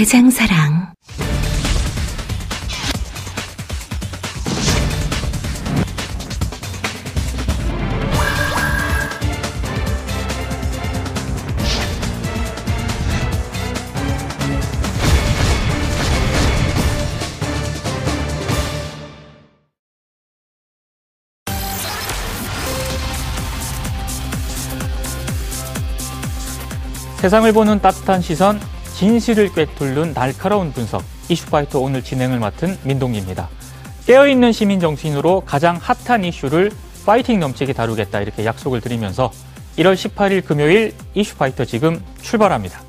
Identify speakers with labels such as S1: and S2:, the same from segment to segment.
S1: 대장사랑.
S2: 세상을 보는 따뜻한 시선, 진실을 꿰뚫는 날카로운 분석. 이슈파이터 오늘 진행을 맡은 민동기입니다. 깨어있는 시민 정신으로 가장 핫한 이슈를 파이팅 넘치게 다루겠다 이렇게 약속을 드리면서 1월 18일 금요일 이슈파이터 지금 출발합니다.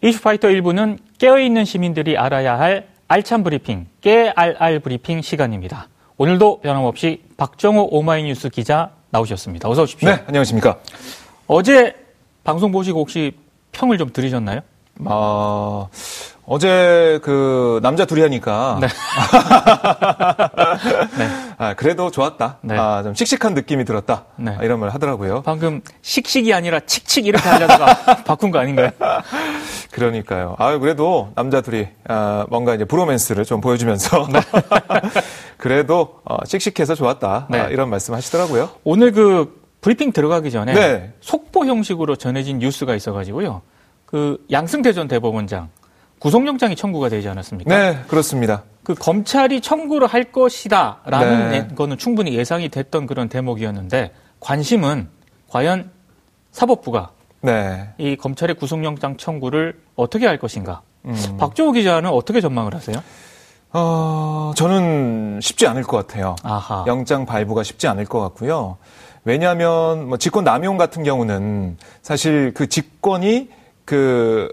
S2: 이슈파이터 1부는 깨어있는 시민들이 알아야 할 알찬 브리핑, 깨알알 브리핑 시간입니다. 오늘도 변함없이 박정호 오마이뉴스 기자 나오셨습니다. 어서 오십시오.
S3: 네, 안녕하십니까.
S2: 어제 방송 보시고 혹시 평을 좀 들으셨나요?
S3: 어, 어제 그 남자 둘이 하니까
S2: 네. 네.
S3: 아, 그래도 좋았다.
S2: 네.
S3: 아, 좀 씩씩한 느낌이 들었다.
S2: 네.
S3: 아, 이런 말 하더라고요.
S2: 방금 씩씩이 아니라 칙칙 이렇게 하려다가 바꾼 거 아닌가요?
S3: 그러니까요. 아, 그래도 남자 둘이 아, 뭔가 이제 브로맨스를 좀 보여주면서 그래도 어, 씩씩해서 좋았다.
S2: 네.
S3: 아, 이런 말씀 하시더라고요.
S2: 오늘 그 브리핑 들어가기 전에
S3: 네.
S2: 속보 형식으로 전해진 뉴스가 있어가지고요. 그 양승태 전 대법원장 구속영장이 청구가 되지 않았습니까?
S3: 네, 그렇습니다.
S2: 그 검찰이 청구를 할 것이다라는
S3: 네.
S2: 거는 충분히 예상이 됐던 그런 대목이었는데 관심은 과연 사법부가
S3: 네.
S2: 이 검찰의 구속영장 청구를 어떻게 할 것인가?
S3: 음.
S2: 박정호 기자는 어떻게 전망을 하세요?
S3: 어, 저는 쉽지 않을 것 같아요.
S2: 아하.
S3: 영장 발부가 쉽지 않을 것 같고요. 왜냐하면 뭐 직권 남용 같은 경우는 사실 그 직권이 그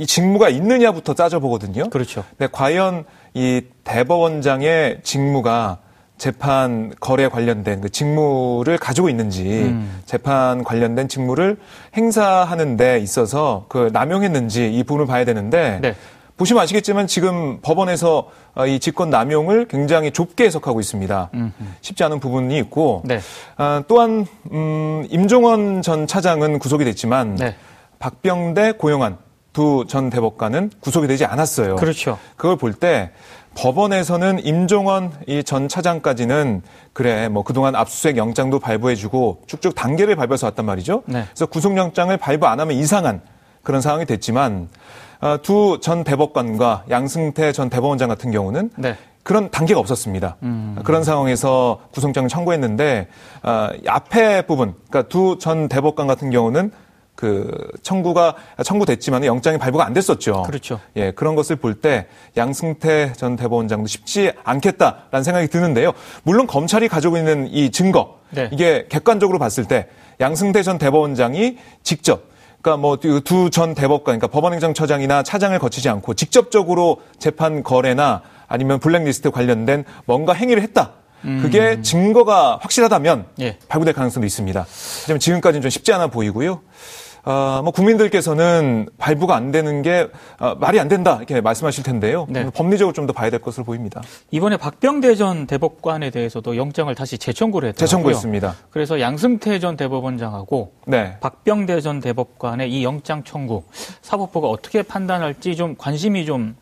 S3: 이 직무가 있느냐부터 따져보거든요.
S2: 그렇죠.
S3: 근데 과연 이 대법원장의 직무가 재판 거래 관련된 그 직무를 가지고 있는지
S2: 음.
S3: 재판 관련된 직무를 행사하는 데 있어서 그 남용했는지 이 부분을 봐야 되는데
S2: 네.
S3: 보시면 아시겠지만 지금 법원에서 어, 이 직권 남용을 굉장히 좁게 해석하고 있습니다.
S2: 음흠.
S3: 쉽지 않은 부분이 있고
S2: 네.
S3: 아, 또한 음, 임종원 전 차장은 구속이 됐지만
S2: 네.
S3: 박병대 고영한 두 전 대법관은 구속이 되지 않았어요.
S2: 그렇죠.
S3: 그걸 볼 때 법원에서는 임종원 이 전 차장까지는 그래 뭐 그동안 압수수색 영장도 발부해주고 쭉쭉 단계를 밟아서 왔단 말이죠.
S2: 네.
S3: 그래서 구속영장을 발부 안 하면 이상한 그런 상황이 됐지만 아, 두전 대법관과 양승태 전 대법원장 같은 경우는
S2: 네.
S3: 그런 단계가 없었습니다.
S2: 음.
S3: 그런 상황에서 구속장을 청구했는데 아, 앞에 부분, 그러니까 두 전 대법관 같은 경우는 그 청구가 청구됐지만 영장이 발부가 안 됐었죠.
S2: 그렇죠.
S3: 예, 그런 것을 볼 때 양승태 전 대법원장도 쉽지 않겠다라는 생각이 드는데요. 물론 검찰이 가지고 있는 이 증거
S2: 네.
S3: 이게 객관적으로 봤을 때 양승태 전 대법원장이 직접 그러니까 뭐 두 전 대법관, 그러니까 법원행정처장이나 차장을 거치지 않고 직접적으로 재판 거래나 아니면 블랙리스트 관련된 뭔가 행위를 했다. 그게 증거가 확실하다면
S2: 음. 예.
S3: 발부될 가능성도 있습니다. 하지만 지금까지는 좀 쉽지 않아 보이고요. 아, 뭐 국민들께서는 발부가 안 되는 게 아, 말이 안 된다 이렇게 말씀하실 텐데요.
S2: 네.
S3: 법리적으로 좀 더 봐야 될 것으로 보입니다.
S2: 이번에 박병대 전 대법관에 대해서도 영장을 다시 재청구를 했더라고요.
S3: 재청구했습니다.
S2: 그래서 양승태 전 대법원장하고
S3: 네.
S2: 박병대 전 대법관의 이 영장 청구 사법부가 어떻게 판단할지 좀 관심이 좀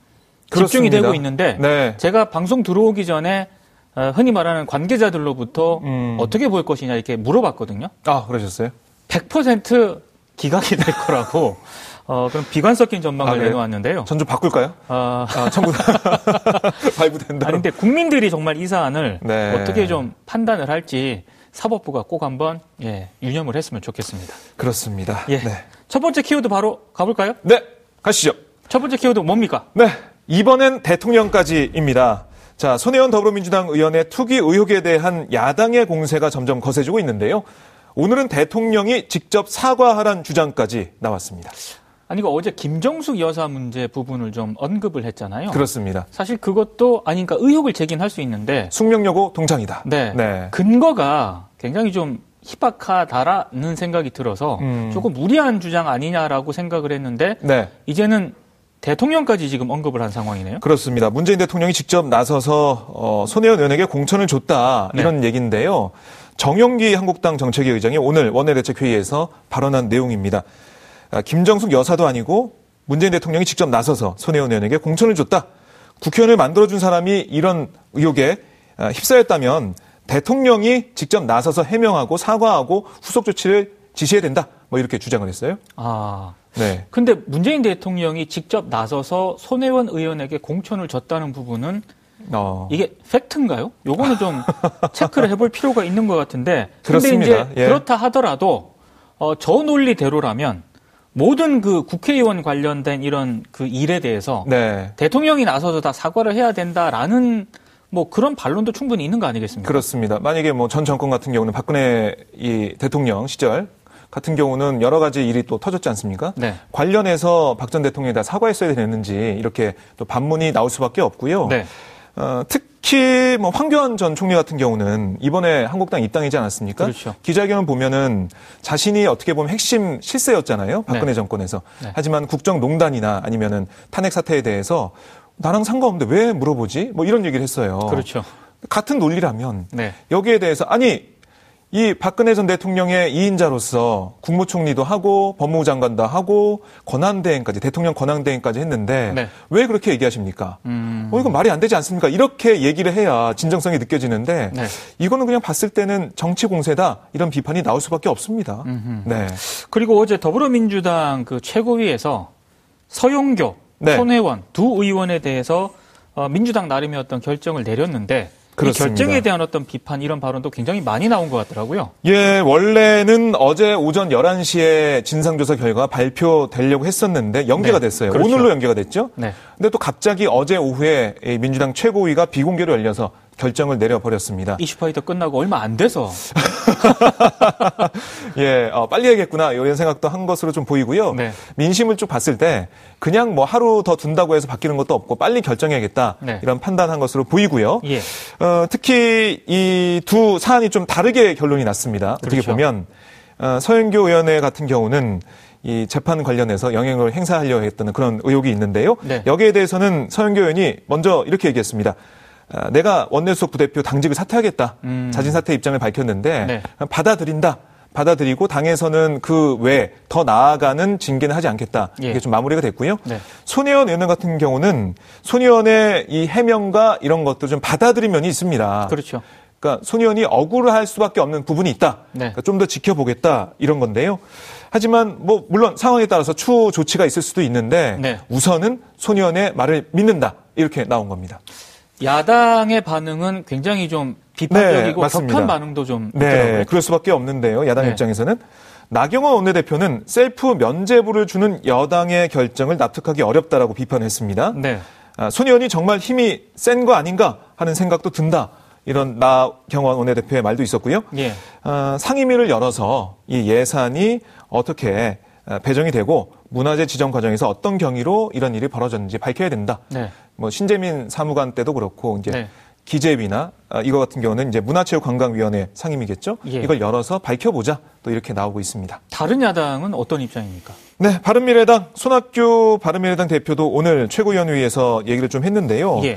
S2: 집중이
S3: 그렇습니다.
S2: 되고 있는데
S3: 네.
S2: 제가 방송 들어오기 전에 어, 흔히 말하는 관계자들로부터
S3: 음.
S2: 어떻게 볼 것이냐 이렇게 물어봤거든요.
S3: 아 그러셨어요?
S2: 100% 기각이 될 거라고 어, 그런 비관 섞인 전망을
S3: 아, 그래요?
S2: 내놓았는데요.
S3: 전좀 바꿀까요?
S2: 어,
S3: 아, 청구 발부된다.
S2: 아니 근데 국민들이 정말 이 사안을
S3: 네.
S2: 어떻게 좀 판단을 할지 사법부가 꼭 한번 예, 유념을 했으면 좋겠습니다.
S3: 그렇습니다.
S2: 예.
S3: 네.
S2: 첫 번째 키워드 바로 가볼까요?
S3: 네, 가시죠.
S2: 첫 번째 키워드 뭡니까?
S3: 네, 이번엔 대통령까지입니다. 자, 손혜원 더불어민주당 의원의 투기 의혹에 대한 야당의 공세가 점점 거세지고 있는데요. 오늘은 대통령이 직접 사과하란 주장까지 나왔습니다.
S2: 아니, 그 어제 김정숙 여사 문제 부분을 좀 언급을 했잖아요.
S3: 그렇습니다.
S2: 사실 그것도 아니, 그러니까 의혹을 제기할 수 있는데.
S3: 숙명여고 동창이다.
S2: 네. 네. 근거가 굉장히 좀 희박하다라는 생각이 들어서 음. 조금 무리한 주장 아니냐라고 생각을 했는데. 네. 이제는 대통령까지 지금 언급을 한 상황이네요.
S3: 그렇습니다. 문재인 대통령이 직접 나서서 어, 손혜원 의원에게 공천을 줬다 이런 네. 얘기인데요. 정영기 한국당 정책위 의장이 오늘 원내대책회의에서 발언한 내용입니다. 아, 김정숙 여사도 아니고 문재인 대통령이 직접 나서서 손혜원 의원에게 공천을 줬다. 국회의원을 만들어준 사람이 이런 의혹에 아, 휩싸였다면 대통령이 직접 나서서 해명하고 사과하고 후속 조치를 지시해야 된다. 뭐 이렇게 주장을 했어요.
S2: 아. 네. 근데 문재인 대통령이 직접 나서서 손혜원 의원에게 공천을 줬다는 부분은 어. 이게 팩트인가요? 요거는 좀 체크를 해볼 필요가 있는 것 같은데. 그런데 이제 예. 그렇다 하더라도 어, 저 논리대로라면 모든 그 국회의원 관련된 이런 그 일에 대해서 네. 대통령이 나서서 다 사과를 해야 된다라는 뭐 그런 반론도 충분히 있는 거 아니겠습니까?
S3: 그렇습니다. 만약에 뭐 전 정권 같은 경우는 박근혜 이 대통령 시절 같은 경우는 여러 가지 일이 또 터졌지 않습니까? 네. 관련해서 박 전 대통령이 다 사과했어야 되는지 이렇게 또 반문이 나올 수밖에 없고요. 네. 어, 특히 뭐 황교안 전 총리 같은 경우는 이번에 한국당 입당이지 않았습니까? 그렇죠. 기자회견을 보면은 자신이 어떻게 보면 핵심 실세였잖아요. 박근혜 네. 정권에서. 네. 하지만 국정농단이나 아니면은 탄핵 사태에 대해서 나랑 상관없는데 왜 물어보지? 뭐 이런 얘기를 했어요.
S2: 그렇죠.
S3: 같은 논리라면 네. 여기에 대해서 아니 이 박근혜 전 대통령의 2인자로서 국무총리도 하고 법무부 장관도 하고 권한대행까지 대통령 권한대행까지 했는데 네. 왜 그렇게 얘기하십니까? 음... 어 이건 말이 안 되지 않습니까? 이렇게 얘기를 해야 진정성이 느껴지는데 네. 이거는 그냥 봤을 때는 정치 공세다 이런 비판이 나올 수밖에 없습니다. 음흠. 네.
S2: 그리고 어제 더불어민주당 그 최고위에서 서용교, 네. 손혜원 두 의원에 대해서 어, 민주당 나름의 어떤 결정을 내렸는데 그렇습니다. 이 결정에 대한 어떤 비판 이런 발언도 굉장히 많이 나온 것 같더라고요.
S3: 예, 원래는 어제 오전 11시에 진상조사 결과 발표되려고 했었는데 연기가 네, 됐어요. 그렇죠. 오늘로 연기가 됐죠. 네. 근데 또 갑자기 어제 오후에 민주당 최고위가 비공개로 열려서 결정을 내려버렸습니다.
S2: 이슈파이터 끝나고 얼마 안 돼서.
S3: 예, 어, 빨리 해야겠구나 이런 생각도 한 것으로 좀 보이고요. 네. 민심을 쭉 봤을 때 그냥 뭐 하루 더 둔다고 해서 바뀌는 것도 없고 빨리 결정해야겠다 네. 이런 판단한 것으로 보이고요. 예. 어, 특히 이 두 사안이 좀 다르게 결론이 났습니다. 그렇죠. 어떻게 보면 어, 서영교 의원회 같은 경우는 이 재판 관련해서 영향을 행사하려 했던 그런 의혹이 있는데요. 네. 여기에 대해서는 서영교 의원이 먼저 이렇게 얘기했습니다. 아, 내가 원내수석 부대표 당직을 사퇴하겠다. 음. 자진 사퇴 입장을 밝혔는데 네. 받아들인다. 받아들이고 당에서는 그 외 더 나아가는 징계는 하지 않겠다. 예. 이게 좀 마무리가 됐고요. 네. 손혜원 의원 같은 경우는 손 의원의 이 해명과 이런 것들 좀 받아들인 면이 있습니다.
S2: 그렇죠.
S3: 그러니까 손 의원이 억울할 수밖에 없는 부분이 있다. 네. 그러니까 좀 더 지켜보겠다 이런 건데요. 하지만 뭐 물론 상황에 따라서 추후 조치가 있을 수도 있는데 네. 우선은 손 의원의 말을 믿는다 이렇게 나온 겁니다.
S2: 야당의 반응은 굉장히 좀 비판적이고 네, 격한 반응도 좀 네, 있더라고요.
S3: 그럴 수밖에 없는데요. 야당 네. 입장에서는 나경원 원내대표는 셀프 면제부를 주는 여당의 결정을 납득하기 어렵다라고 비판했습니다. 네. 아, 손 의원이 정말 힘이 센 거 아닌가 하는 생각도 든다. 이런 나경원 원내대표의 말도 있었고요. 예. 어, 상임위를 열어서 이 예산이 어떻게 아, 배정이 되고 문화재 지정 과정에서 어떤 경위로 이런 일이 벌어졌는지 밝혀야 된다. 네. 뭐 신재민 사무관 때도 그렇고 이제 네. 기재위나 아, 이거 같은 경우는 이제 문화체육관광위원회 상임이겠죠. 예. 이걸 열어서 밝혀보자 또 이렇게 나오고 있습니다.
S2: 다른 야당은 어떤 입장입니까?
S3: 네, 바른미래당 손학규 바른미래당 대표도 오늘 최고위원회에서 얘기를 좀 했는데요. 예.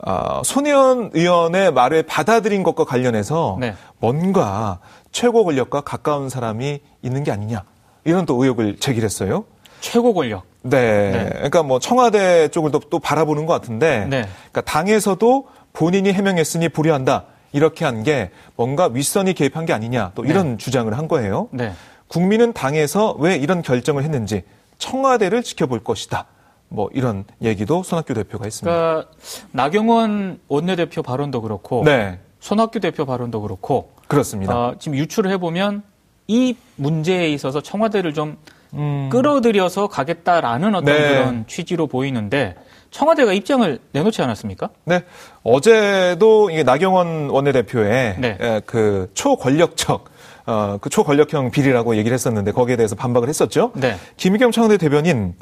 S3: 아, 손혜원 의원의 말을 받아들인 것과 관련해서 네. 뭔가 최고 권력과 가까운 사람이 있는 게 아니냐 이런 또 의혹을 제기했어요.
S2: 최고 권력.
S3: 네. 네. 그러니까 뭐 청와대 쪽을 또, 또 바라보는 것 같은데, 네. 그러니까 당에서도 본인이 해명했으니 보류한다 이렇게 한 게 뭔가 윗선이 개입한 게 아니냐 또 이런 네. 주장을 한 거예요. 네. 국민은 당에서 왜 이런 결정을 했는지 청와대를 지켜볼 것이다. 뭐 이런 얘기도 손학규 대표가 했습니다.
S2: 그러니까 나경원 원내대표 발언도 그렇고, 네. 손학규 대표 발언도 그렇고,
S3: 그렇습니다. 어,
S2: 지금 유출을 해보면 이 문제에 있어서 청와대를 좀 음. 끌어들여서 가겠다라는 어떤 네. 그런 취지로 보이는데 청와대가 입장을 내놓지 않았습니까?
S3: 네. 어제도 이게 나경원 원내대표의
S2: 네.
S3: 에, 그 초권력적 어, 그 초권력형 비리라고 얘기를 했었는데 거기에 대해서 반박을 했었죠.
S2: 네.
S3: 김의겸 청와대 대변인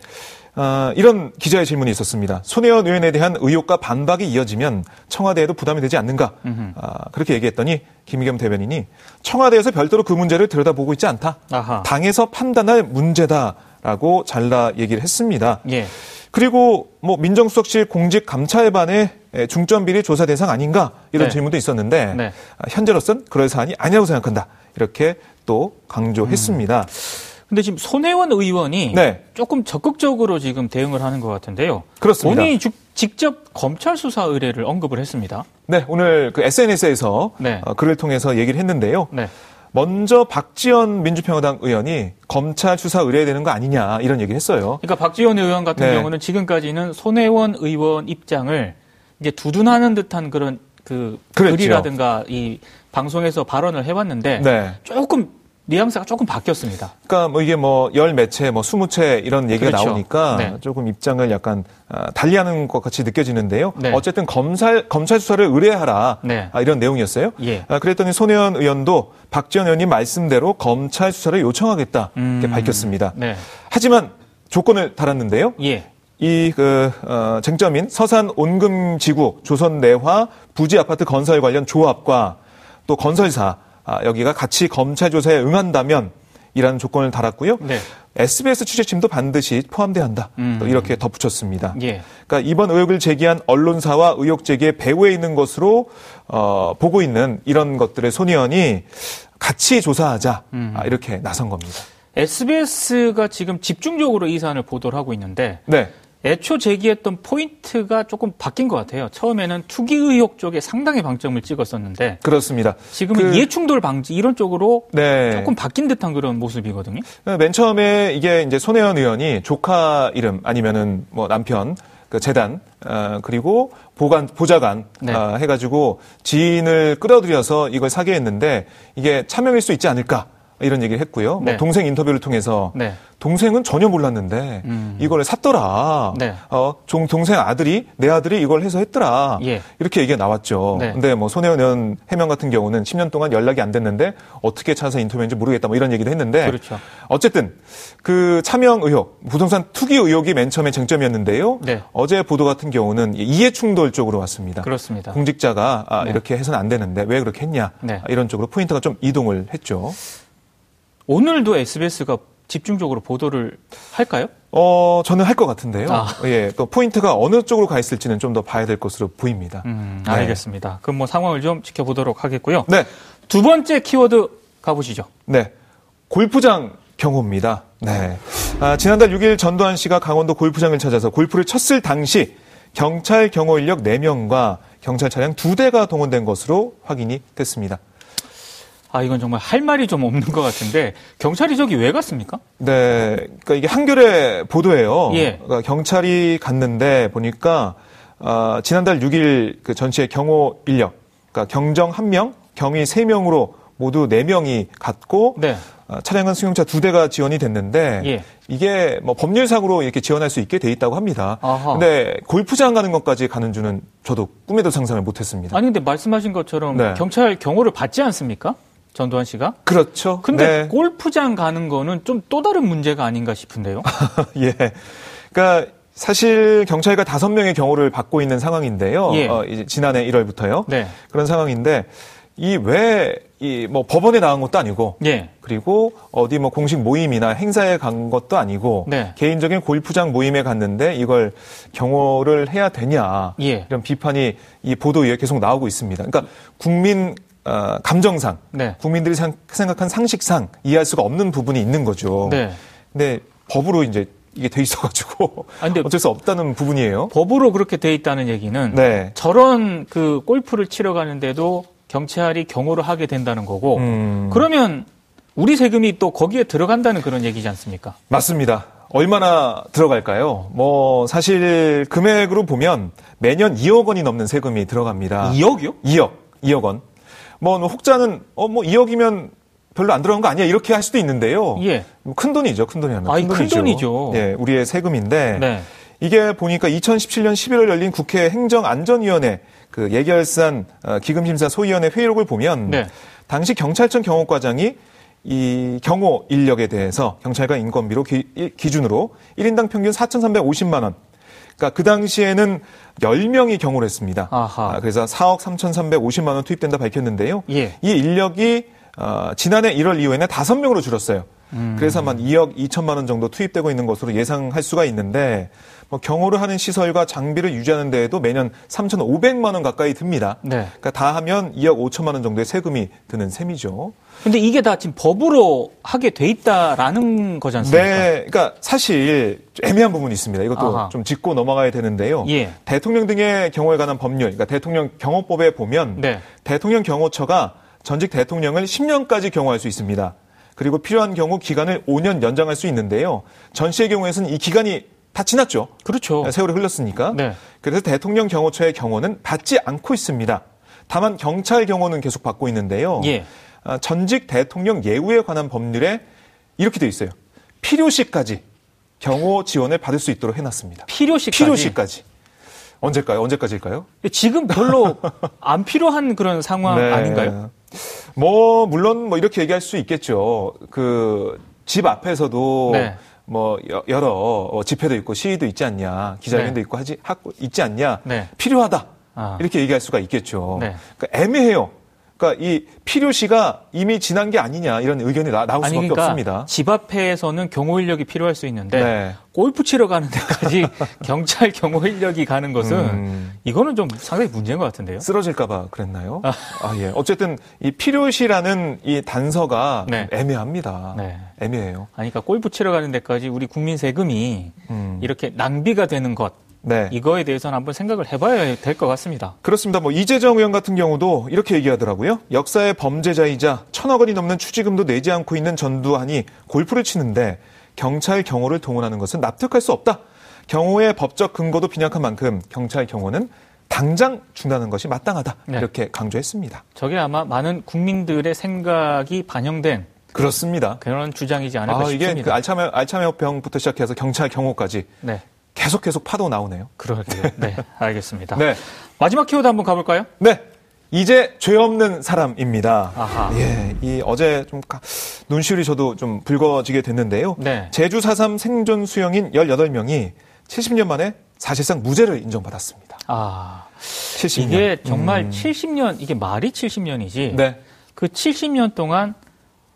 S3: 어, 이런 기자의 질문이 있었습니다. 손혜원 의원에 대한 의혹과 반박이 이어지면 청와대에도 부담이 되지 않는가? 아, 그렇게 얘기했더니 김의겸 대변인이 청와대에서 별도로 그 문제를 들여다보고 있지 않다.
S2: 아하.
S3: 당에서 판단할 문제다라고 잘라 얘기를 했습니다.
S2: 예.
S3: 그리고 뭐 민정수석실 공직 감찰반의 중점 비리 조사 대상 아닌가 이런
S2: 네.
S3: 질문도 있었는데
S2: 네.
S3: 아, 현재로선 그럴 사안이 아니라고 생각한다 이렇게 또 강조했습니다.
S2: 근데 지금 손혜원 의원이
S3: 네.
S2: 조금 적극적으로 지금 대응을 하는 것 같은데요.
S3: 그렇습니다.
S2: 본인이 주- 직접 검찰 수사 의뢰를 언급을 했습니다.
S3: 네 오늘 그 SNS에서
S2: 네.
S3: 글을 통해서 얘기를 했는데요.
S2: 네.
S3: 먼저 박지원 민주평화당 의원이 검찰 수사 의뢰되는 거 아니냐 이런 얘기를 했어요.
S2: 그러니까 박지원 의원 같은
S3: 네.
S2: 경우는 지금까지는 손혜원 의원 입장을 이제 두둔하는 듯한 그런 그
S3: 그랬죠.
S2: 글이라든가 이 방송에서 발언을 해왔는데
S3: 네.
S2: 조금 뉘앙스가 조금 바뀌었습니다.
S3: 그러니까 뭐 이게 뭐 열 몇 채, 뭐 스무 채 이런 얘기가
S2: 그렇죠.
S3: 나오니까
S2: 네.
S3: 조금 입장을 약간 아, 달리하는 것 같이 느껴지는데요.
S2: 네.
S3: 어쨌든 검찰 검찰 수사를 의뢰하라
S2: 네.
S3: 아, 이런 내용이었어요.
S2: 예.
S3: 아, 그랬더니 손혜원 의원도 박지원 의원님 말씀대로 검찰 수사를 요청하겠다 이렇게
S2: 음.
S3: 밝혔습니다.
S2: 네.
S3: 하지만 조건을 달았는데요.
S2: 예.
S3: 이 그, 어, 쟁점인 서산 온금지구 조선내화 부지 아파트 건설 관련 조합과 또 건설사 아, 여기가 같이 검찰 조사에 응한다면 이라는 조건을 달았고요.
S2: 네.
S3: SBS 취재팀도 반드시 포함돼야 한다.
S2: 음.
S3: 또 이렇게 덧붙였습니다.
S2: 예.
S3: 그러니까 이번 의혹을 제기한 언론사와 의혹 제기의 배후에 있는 것으로 어, 보고 있는 이런 것들의 손 의원이 같이 조사하자
S2: 음.
S3: 아, 이렇게 나선 겁니다.
S2: SBS가 지금 집중적으로 이 사안을 보도를 하고 있는데
S3: 네.
S2: 애초 제기했던 포인트가 조금 바뀐 것 같아요. 처음에는 투기 의혹 쪽에 상당히 방점을 찍었었는데
S3: 그렇습니다.
S2: 지금은
S3: 그-
S2: 이해충돌 방지 이런 쪽으로
S3: 네.
S2: 조금 바뀐 듯한 그런 모습이거든요.
S3: 맨 처음에 이게 이제 손혜원 의원이 조카 이름 아니면은 뭐 남편 그 재단 어, 그리고 보관 보좌관
S2: 네.
S3: 어, 해가지고 지인을 끌어들여서 이걸 사게 했는데 이게 차명일 수 있지 않을까 이런 얘기를 했고요.
S2: 네.
S3: 뭐 동생 인터뷰를 통해서
S2: 네.
S3: 동생은 전혀 몰랐는데
S2: 음.
S3: 이걸 샀더라.
S2: 네.
S3: 어, 종 동생 아들이 내 아들이 이걸 해서 했더라.
S2: 예.
S3: 이렇게 얘기가 나왔죠.
S2: 네.
S3: 근데 뭐 손혜원 의원 해명 같은 경우는 10년 동안 연락이 안 됐는데 어떻게 찾아서 인터뷰했는지 모르겠다. 뭐 이런 얘기도 했는데
S2: 그렇죠.
S3: 어쨌든 그 차명 의혹, 부동산 투기 의혹이 맨 처음에 쟁점이었는데요.
S2: 네.
S3: 어제 보도 같은 경우는 이해 충돌 쪽으로 왔습니다.
S2: 그렇습니다.
S3: 공직자가 아,
S2: 네.
S3: 이렇게 해서는 안 되는데 왜 그렇게 했냐
S2: 네.
S3: 아, 이런 쪽으로 포인트가 좀 이동을 했죠.
S2: 오늘도 SBS가 집중적으로 보도를 할까요?
S3: 어, 저는 할 것 같은데요.
S2: 아.
S3: 예, 또 포인트가 어느 쪽으로 가 있을지는 좀 더 봐야 될 것으로 보입니다.
S2: 음,
S3: 네.
S2: 알겠습니다. 그럼 뭐 상황을 좀 지켜보도록 하겠고요.
S3: 네,
S2: 두 번째 키워드 가보시죠.
S3: 네. 골프장 경호입니다. 네. 아, 지난달 6일 전두환 씨가 강원도 골프장을 찾아서 골프를 쳤을 당시 경찰 경호 인력 4명과 경찰 차량 2대가 동원된 것으로 확인이 됐습니다.
S2: 아, 이건 정말 할 말이 좀 없는 것 같은데 경찰이 저기 왜 갔습니까?
S3: 네. 그러니까 이게 한겨레 보도예요.
S2: 예.
S3: 그러니까 경찰이 갔는데 보니까 아, 지난달 6일 그 전시의 경호 인력, 그러니까 경정 1명, 경위 3명으로 모두 4명이 갔고
S2: 네.
S3: 아, 차량은 승용차 두 대가 지원이 됐는데
S2: 예.
S3: 이게 뭐 법률상으로 이렇게 지원할 수 있게 돼 있다고 합니다.
S2: 아하.
S3: 근데 골프장 가는 것까지 가는 줄은 저도 꿈에도 상상을 못 했습니다.
S2: 아니 근데 말씀하신 것처럼
S3: 네.
S2: 경찰 경호를 받지 않습니까? 전두환 씨가?
S3: 그렇죠.
S2: 근데
S3: 네.
S2: 골프장 가는 거는 좀 또 다른 문제가 아닌가 싶은데요.
S3: 예. 그러니까 사실 경찰과 다섯 명의 경호를 받고 있는 상황인데요.
S2: 예.
S3: 어, 지난해 1월부터요.
S2: 네.
S3: 그런 상황인데 이 왜 이 뭐 법원에 나간 것도 아니고
S2: 예.
S3: 그리고 어디 뭐 공식 모임이나 행사에 간 것도 아니고
S2: 네.
S3: 개인적인 골프장 모임에 갔는데 이걸 경호를 해야 되냐
S2: 예.
S3: 이런 비판이 이 보도 위에 계속 나오고 있습니다. 그러니까 국민 어, 감정상
S2: 네.
S3: 국민들이 상- 생각한 상식상 이해할 수가 없는 부분이 있는 거죠.
S2: 네.
S3: 근데 법으로 이제 이게 돼 있어가지고
S2: 아, 근데
S3: 어쩔 수 없다는 부분이에요.
S2: 법으로 그렇게 돼 있다는 얘기는
S3: 네.
S2: 저런 그 골프를 치러 가는데도 경찰이 경호를 하게 된다는 거고
S3: 음.
S2: 그러면 우리 세금이 또 거기에 들어간다는 그런 얘기지 않습니까?
S3: 맞습니다. 얼마나 들어갈까요? 뭐 사실 금액으로 보면 매년 2억 원이 넘는 세금이 들어갑니다.
S2: 2억이요?
S3: 2억, 2억 원. 뭐 혹자는 어 뭐 2억이면 별로 안 들어간 거 아니야 이렇게 할 수도 있는데요.
S2: 예.
S3: 뭐큰 돈이죠, 큰 돈이라면.
S2: 아이, 큰 돈이죠.
S3: 예, 우리의 세금인데
S2: 네.
S3: 이게 보니까 2017년 11월 열린 국회 행정안전위원회 그 예결산 어, 기금심사 소위원회 회의록을 보면
S2: 네.
S3: 당시 경찰청 경호과장이 이 경호 인력에 대해서 경찰관 인건비로 기, 준으로 1인당 평균 4,350만 원. 그러니까 그 당시에는 10명이 경호를 했습니다.
S2: 아하.
S3: 아, 그래서 4억 3,350만 원 투입된다 밝혔는데요.
S2: 예.
S3: 이 인력이 어, 지난해 1월 이후에는 5명으로 줄었어요.
S2: 음.
S3: 그래서 한 2억 2천만 원 정도 투입되고 있는 것으로 예상할 수가 있는데 뭐 경호를 하는 시설과 장비를 유지하는 데에도 매년 3,500만 원 가까이 듭니다.
S2: 네.
S3: 그러니까 다 하면 2억 5천만 원 정도의 세금이 드는 셈이죠.
S2: 근데 이게 다 지금 법으로 하게 돼 있다라는 거지 않습니까?
S3: 네, 그러니까 사실 좀 애매한 부분이 있습니다. 이것도
S2: 아하.
S3: 좀 짚고 넘어가야 되는데요.
S2: 예.
S3: 대통령 등의 경호에 관한 법률, 그러니까 대통령 경호법에 보면
S2: 네.
S3: 대통령 경호처가 전직 대통령을 10년까지 경호할 수 있습니다. 그리고 필요한 경우 기간을 5년 연장할 수 있는데요. 전 씨의 경우에는 이 기간이 다 지났죠.
S2: 그렇죠.
S3: 세월이 흘렀으니까.
S2: 네.
S3: 그래서 대통령 경호처의 경호는 받지 않고 있습니다. 다만 경찰 경호는 계속 받고 있는데요.
S2: 예.
S3: 아, 전직 대통령 예우에 관한 법률에 이렇게 돼 있어요. 필요시까지 경호 지원을 받을 수 있도록 해놨습니다.
S2: 필요시까지.
S3: 필요시까지. 언제일까요? 언제까지일까요?
S2: 지금 별로 안 필요한 그런 상황
S3: 네.
S2: 아닌가요?
S3: 뭐 물론 뭐 이렇게 얘기할 수 있겠죠. 그 집 앞에서도
S2: 네.
S3: 뭐 여- 여러 어, 집회도 있고 시위도 있지 않냐, 기자회견도
S2: 네.
S3: 있고 하지 하고 있지 않냐,
S2: 네.
S3: 필요하다
S2: 아.
S3: 이렇게 얘기할 수가 있겠죠.
S2: 네.
S3: 그러니까 애매해요. 그러니까 이 필요시가 이미 지난 게 아니냐 이런 의견이 나, 나올
S2: 아니
S3: 수밖에
S2: 그러니까
S3: 없습니다.
S2: 집 앞에서는 경호 인력이 필요할 수 있는데
S3: 네.
S2: 골프 치러 가는 데까지 경찰 경호 인력이 가는 것은
S3: 음.
S2: 이거는 좀 상당히 문제인 것 같은데요.
S3: 쓰러질까봐 그랬나요? 아, 예. 어쨌든 이 필요시라는 이 단서가
S2: 네.
S3: 애매합니다.
S2: 네.
S3: 애매해요.
S2: 아니, 그러니까 골프 치러 가는 데까지 우리 국민 세금이
S3: 음.
S2: 이렇게 낭비가 되는 것
S3: 네.
S2: 이거에 대해서는 한번 생각을 해봐야 될 것 같습니다.
S3: 그렇습니다. 뭐 이재정 의원 같은 경우도 이렇게 얘기하더라고요. 역사의 범죄자이자 천억 원이 넘는 추지금도 내지 않고 있는 전두환이 골프를 치는데 경찰 경호를 동원하는 것은 납득할 수 없다. 경호의 법적 근거도 빈약한 만큼 경찰 경호는 당장 중단하는 것이 마땅하다.
S2: 네.
S3: 이렇게 강조했습니다.
S2: 저게 아마 많은 국민들의 생각이 반영된
S3: 그렇습니다.
S2: 그런 주장이지 않을까
S3: 아, 이게 그
S2: 싶습니다.
S3: 알츠하이머, 알츠하이머병부터 시작해서 경찰 경호까지
S2: 네,
S3: 계속 계속 파도 나오네요.
S2: 그러게요. 네, 알겠습니다.
S3: 네.
S2: 마지막 키워드 한번 가볼까요?
S3: 네. 이제 죄 없는 사람입니다.
S2: 아하.
S3: 예, 이 어제 좀 가- 눈시울이 저도 좀 붉어지게 됐는데요.
S2: 네.
S3: 제주 4.3 생존 수영인 18명이 70년 만에 사실상 무죄를 인정받았습니다.
S2: 아,
S3: 70년.
S2: 이게 정말
S3: 음.
S2: 70년, 이게 말이 70년이지.
S3: 네.
S2: 그 70년 동안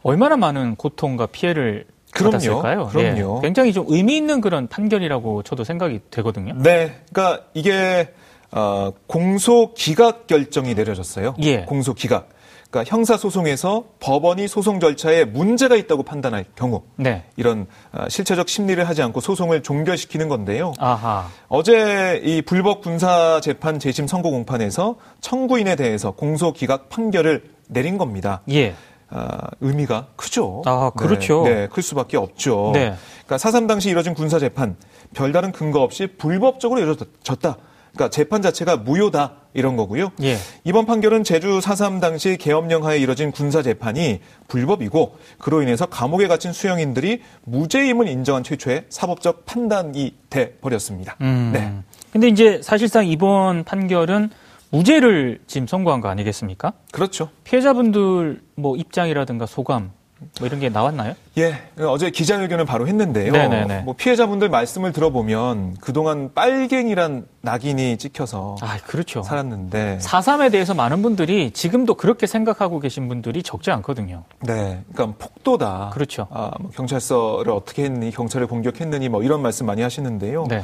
S2: 얼마나 많은 고통과 피해를
S3: 그럼요.
S2: 받았을까요?
S3: 그럼요.
S2: 예, 굉장히 좀 의미 있는 그런 판결이라고 저도 생각이 되거든요.
S3: 네. 그러니까 이게 어, 공소 기각 결정이 내려졌어요.
S2: 예.
S3: 공소 기각. 그러니까 형사 소송에서 법원이 소송 절차에 문제가 있다고 판단할 경우
S2: 네.
S3: 이런 어, 실체적 심리를 하지 않고 소송을 종결시키는 건데요.
S2: 아하.
S3: 어제 이 불법 군사 재판 재심 선고 공판에서 청구인에 대해서 공소 기각 판결을 내린 겁니다.
S2: 예.
S3: 아, 의미가 크죠.
S2: 아, 그렇죠.
S3: 네, 네, 클 수밖에 없죠.
S2: 네.
S3: 그러니까 사삼 당시 이뤄진 군사 재판 별다른 근거 없이 불법적으로 이루어졌다. 그러니까 재판 자체가 무효다 이런 거고요.
S2: 예.
S3: 이번 판결은 제주 4.3 당시 계엄령 하에 이뤄진 군사 재판이 불법이고 그로 인해서 감옥에 갇힌 수용인들이 무죄임을 인정한 최초의 사법적 판단이 돼 버렸습니다.
S2: 음.
S3: 네.
S2: 근데 이제 사실상 이번 판결은 무죄를 지금 선고한 거 아니겠습니까?
S3: 그렇죠.
S2: 피해자분들 뭐 입장이라든가 소감 뭐 이런 게 나왔나요?
S3: 예, 어제 기자회견을 바로 했는데요.
S2: 네네네.
S3: 뭐 피해자분들 말씀을 들어보면 그동안 빨갱이란 낙인이 찍혀서
S2: 아, 그렇죠.
S3: 살았는데,
S2: 4.3에 대해서 많은 분들이 지금도 그렇게 생각하고 계신 분들이 적지 않거든요.
S3: 네, 그러니까 폭도다.
S2: 그렇죠.
S3: 아, 뭐 경찰서를 어떻게 했니, 경찰을 공격했느니, 뭐 이런 말씀 많이 하시는데요.
S2: 네.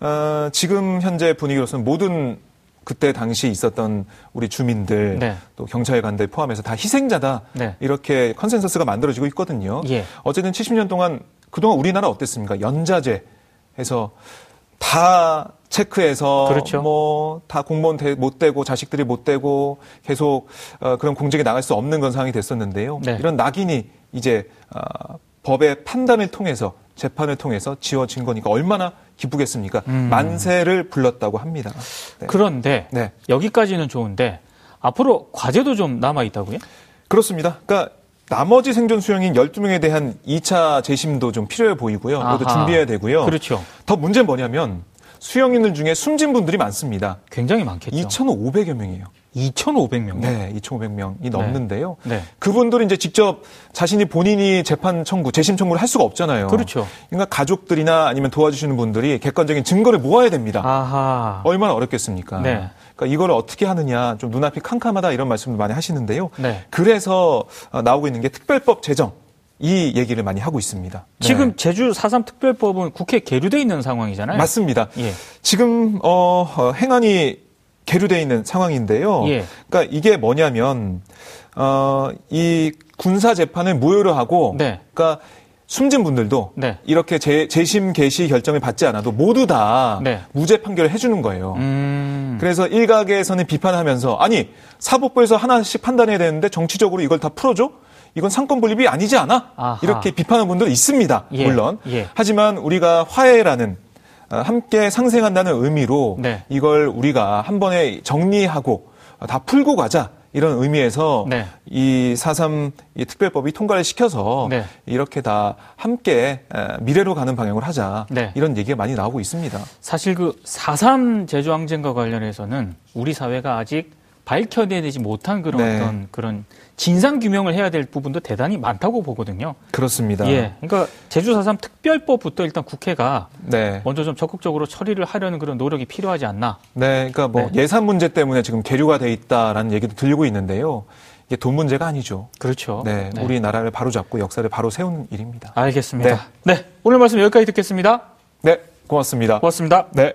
S3: 어, 지금 현재 분위기로서는 모든 그때 당시 있었던 우리 주민들,
S2: 네.
S3: 또 경찰관들 포함해서 다 희생자다.
S2: 네.
S3: 이렇게 컨센서스가 만들어지고 있거든요.
S2: 예.
S3: 어쨌든 70년 동안 그동안 우리나라 어땠습니까? 연좌제 해서 다 체크해서
S2: 그렇죠.
S3: 뭐다 공무원 대- 못 되고 자식들이 못 되고 계속 어, 그런 공직에 나갈 수 없는 그런 상황이 됐었는데요.
S2: 네.
S3: 이런 낙인이 이제 어, 법의 판단을 통해서 재판을 통해서 지워진 거니까 얼마나 기쁘겠습니까?
S2: 음.
S3: 만세를 불렀다고 합니다. 네.
S2: 그런데
S3: 네.
S2: 여기까지는 좋은데 앞으로 과제도 좀 남아 있다고요?
S3: 그렇습니다. 그러니까 나머지 생존 수용인 12명에 대한 2차 재심도 좀 필요해 보이고요. 이것도
S2: 아하.
S3: 준비해야 되고요.
S2: 그렇죠.
S3: 더 문제는 뭐냐면 수용인들 중에 숨진 분들이 많습니다.
S2: 굉장히 많겠죠.
S3: 2,500여 명이에요.
S2: 2,500명.
S3: 네, 2,500명이 넘는데요.
S2: 네.
S3: 그분들이 이제 직접 자신이 본인이 재판 청구, 재심 청구를 할 수가 없잖아요.
S2: 그렇죠.
S3: 그러니까 가족들이나 아니면 도와주시는 분들이 객관적인 증거를 모아야 됩니다.
S2: 아하.
S3: 얼마나 어렵겠습니까?
S2: 네.
S3: 그러니까 이걸 어떻게 하느냐 좀 눈앞이 캄캄하다 이런 말씀을 많이 하시는데요.
S2: 네.
S3: 그래서 어, 나오고 있는 게 특별법 제정 이 얘기를 많이 하고 있습니다. 네.
S2: 지금 제주 4.3 특별법은 국회에 계류돼 있는 상황이잖아요.
S3: 맞습니다.
S2: 예.
S3: 지금 어, 어, 행안이 계류돼 있는 상황인데요.
S2: 예.
S3: 그러니까 이게 뭐냐면 어, 이 군사 재판을 무효로 하고
S2: 네.
S3: 그러니까 숨진 분들도
S2: 네.
S3: 이렇게 재, 재심 개시 결정을 받지 않아도 모두 다
S2: 네.
S3: 무죄 판결을 해주는 거예요.
S2: 음.
S3: 그래서 일각에서는 비판하면서 아니 사법부에서 하나씩 판단해야 되는데 정치적으로 이걸 다 풀어줘? 이건 상권 분립이 아니지 않아?
S2: 아하.
S3: 이렇게 비판하는 분들 있습니다.
S2: 예,
S3: 물론.
S2: 예.
S3: 하지만 우리가 화해라는 어, 함께 상생한다는 의미로
S2: 네.
S3: 이걸 우리가 한 번에 정리하고 어, 다 풀고 가자. 이런 의미에서
S2: 네.
S3: 이4.3 이 특별법이 통과를 시켜서
S2: 네.
S3: 이렇게 다 함께 에, 미래로 가는 방향으로 하자.
S2: 네.
S3: 이런 얘기가 많이 나오고 있습니다.
S2: 사실 그 4.3 제주항쟁과 관련해서는 우리 사회가 아직 밝혀내지 못한 그런
S3: 네.
S2: 어떤 그런 진상 규명을 해야 될 부분도 대단히 많다고 보거든요.
S3: 그렇습니다.
S2: 예. 그러니까 제주 4.3 특별법부터 일단 국회가
S3: 네.
S2: 먼저 좀 적극적으로 처리를 하려는 그런 노력이 필요하지 않나.
S3: 네, 그러니까 뭐
S2: 네.
S3: 예산 문제 때문에 지금 계류가 돼 있다라는 얘기도 들리고 있는데요. 이게 돈 문제가 아니죠.
S2: 그렇죠.
S3: 네, 우리나라를 바로 잡고 역사를 바로 세우는 일입니다.
S2: 알겠습니다. 네. 오늘 말씀 여기까지 듣겠습니다.
S3: 네, 고맙습니다.
S2: 고맙습니다.
S3: 네.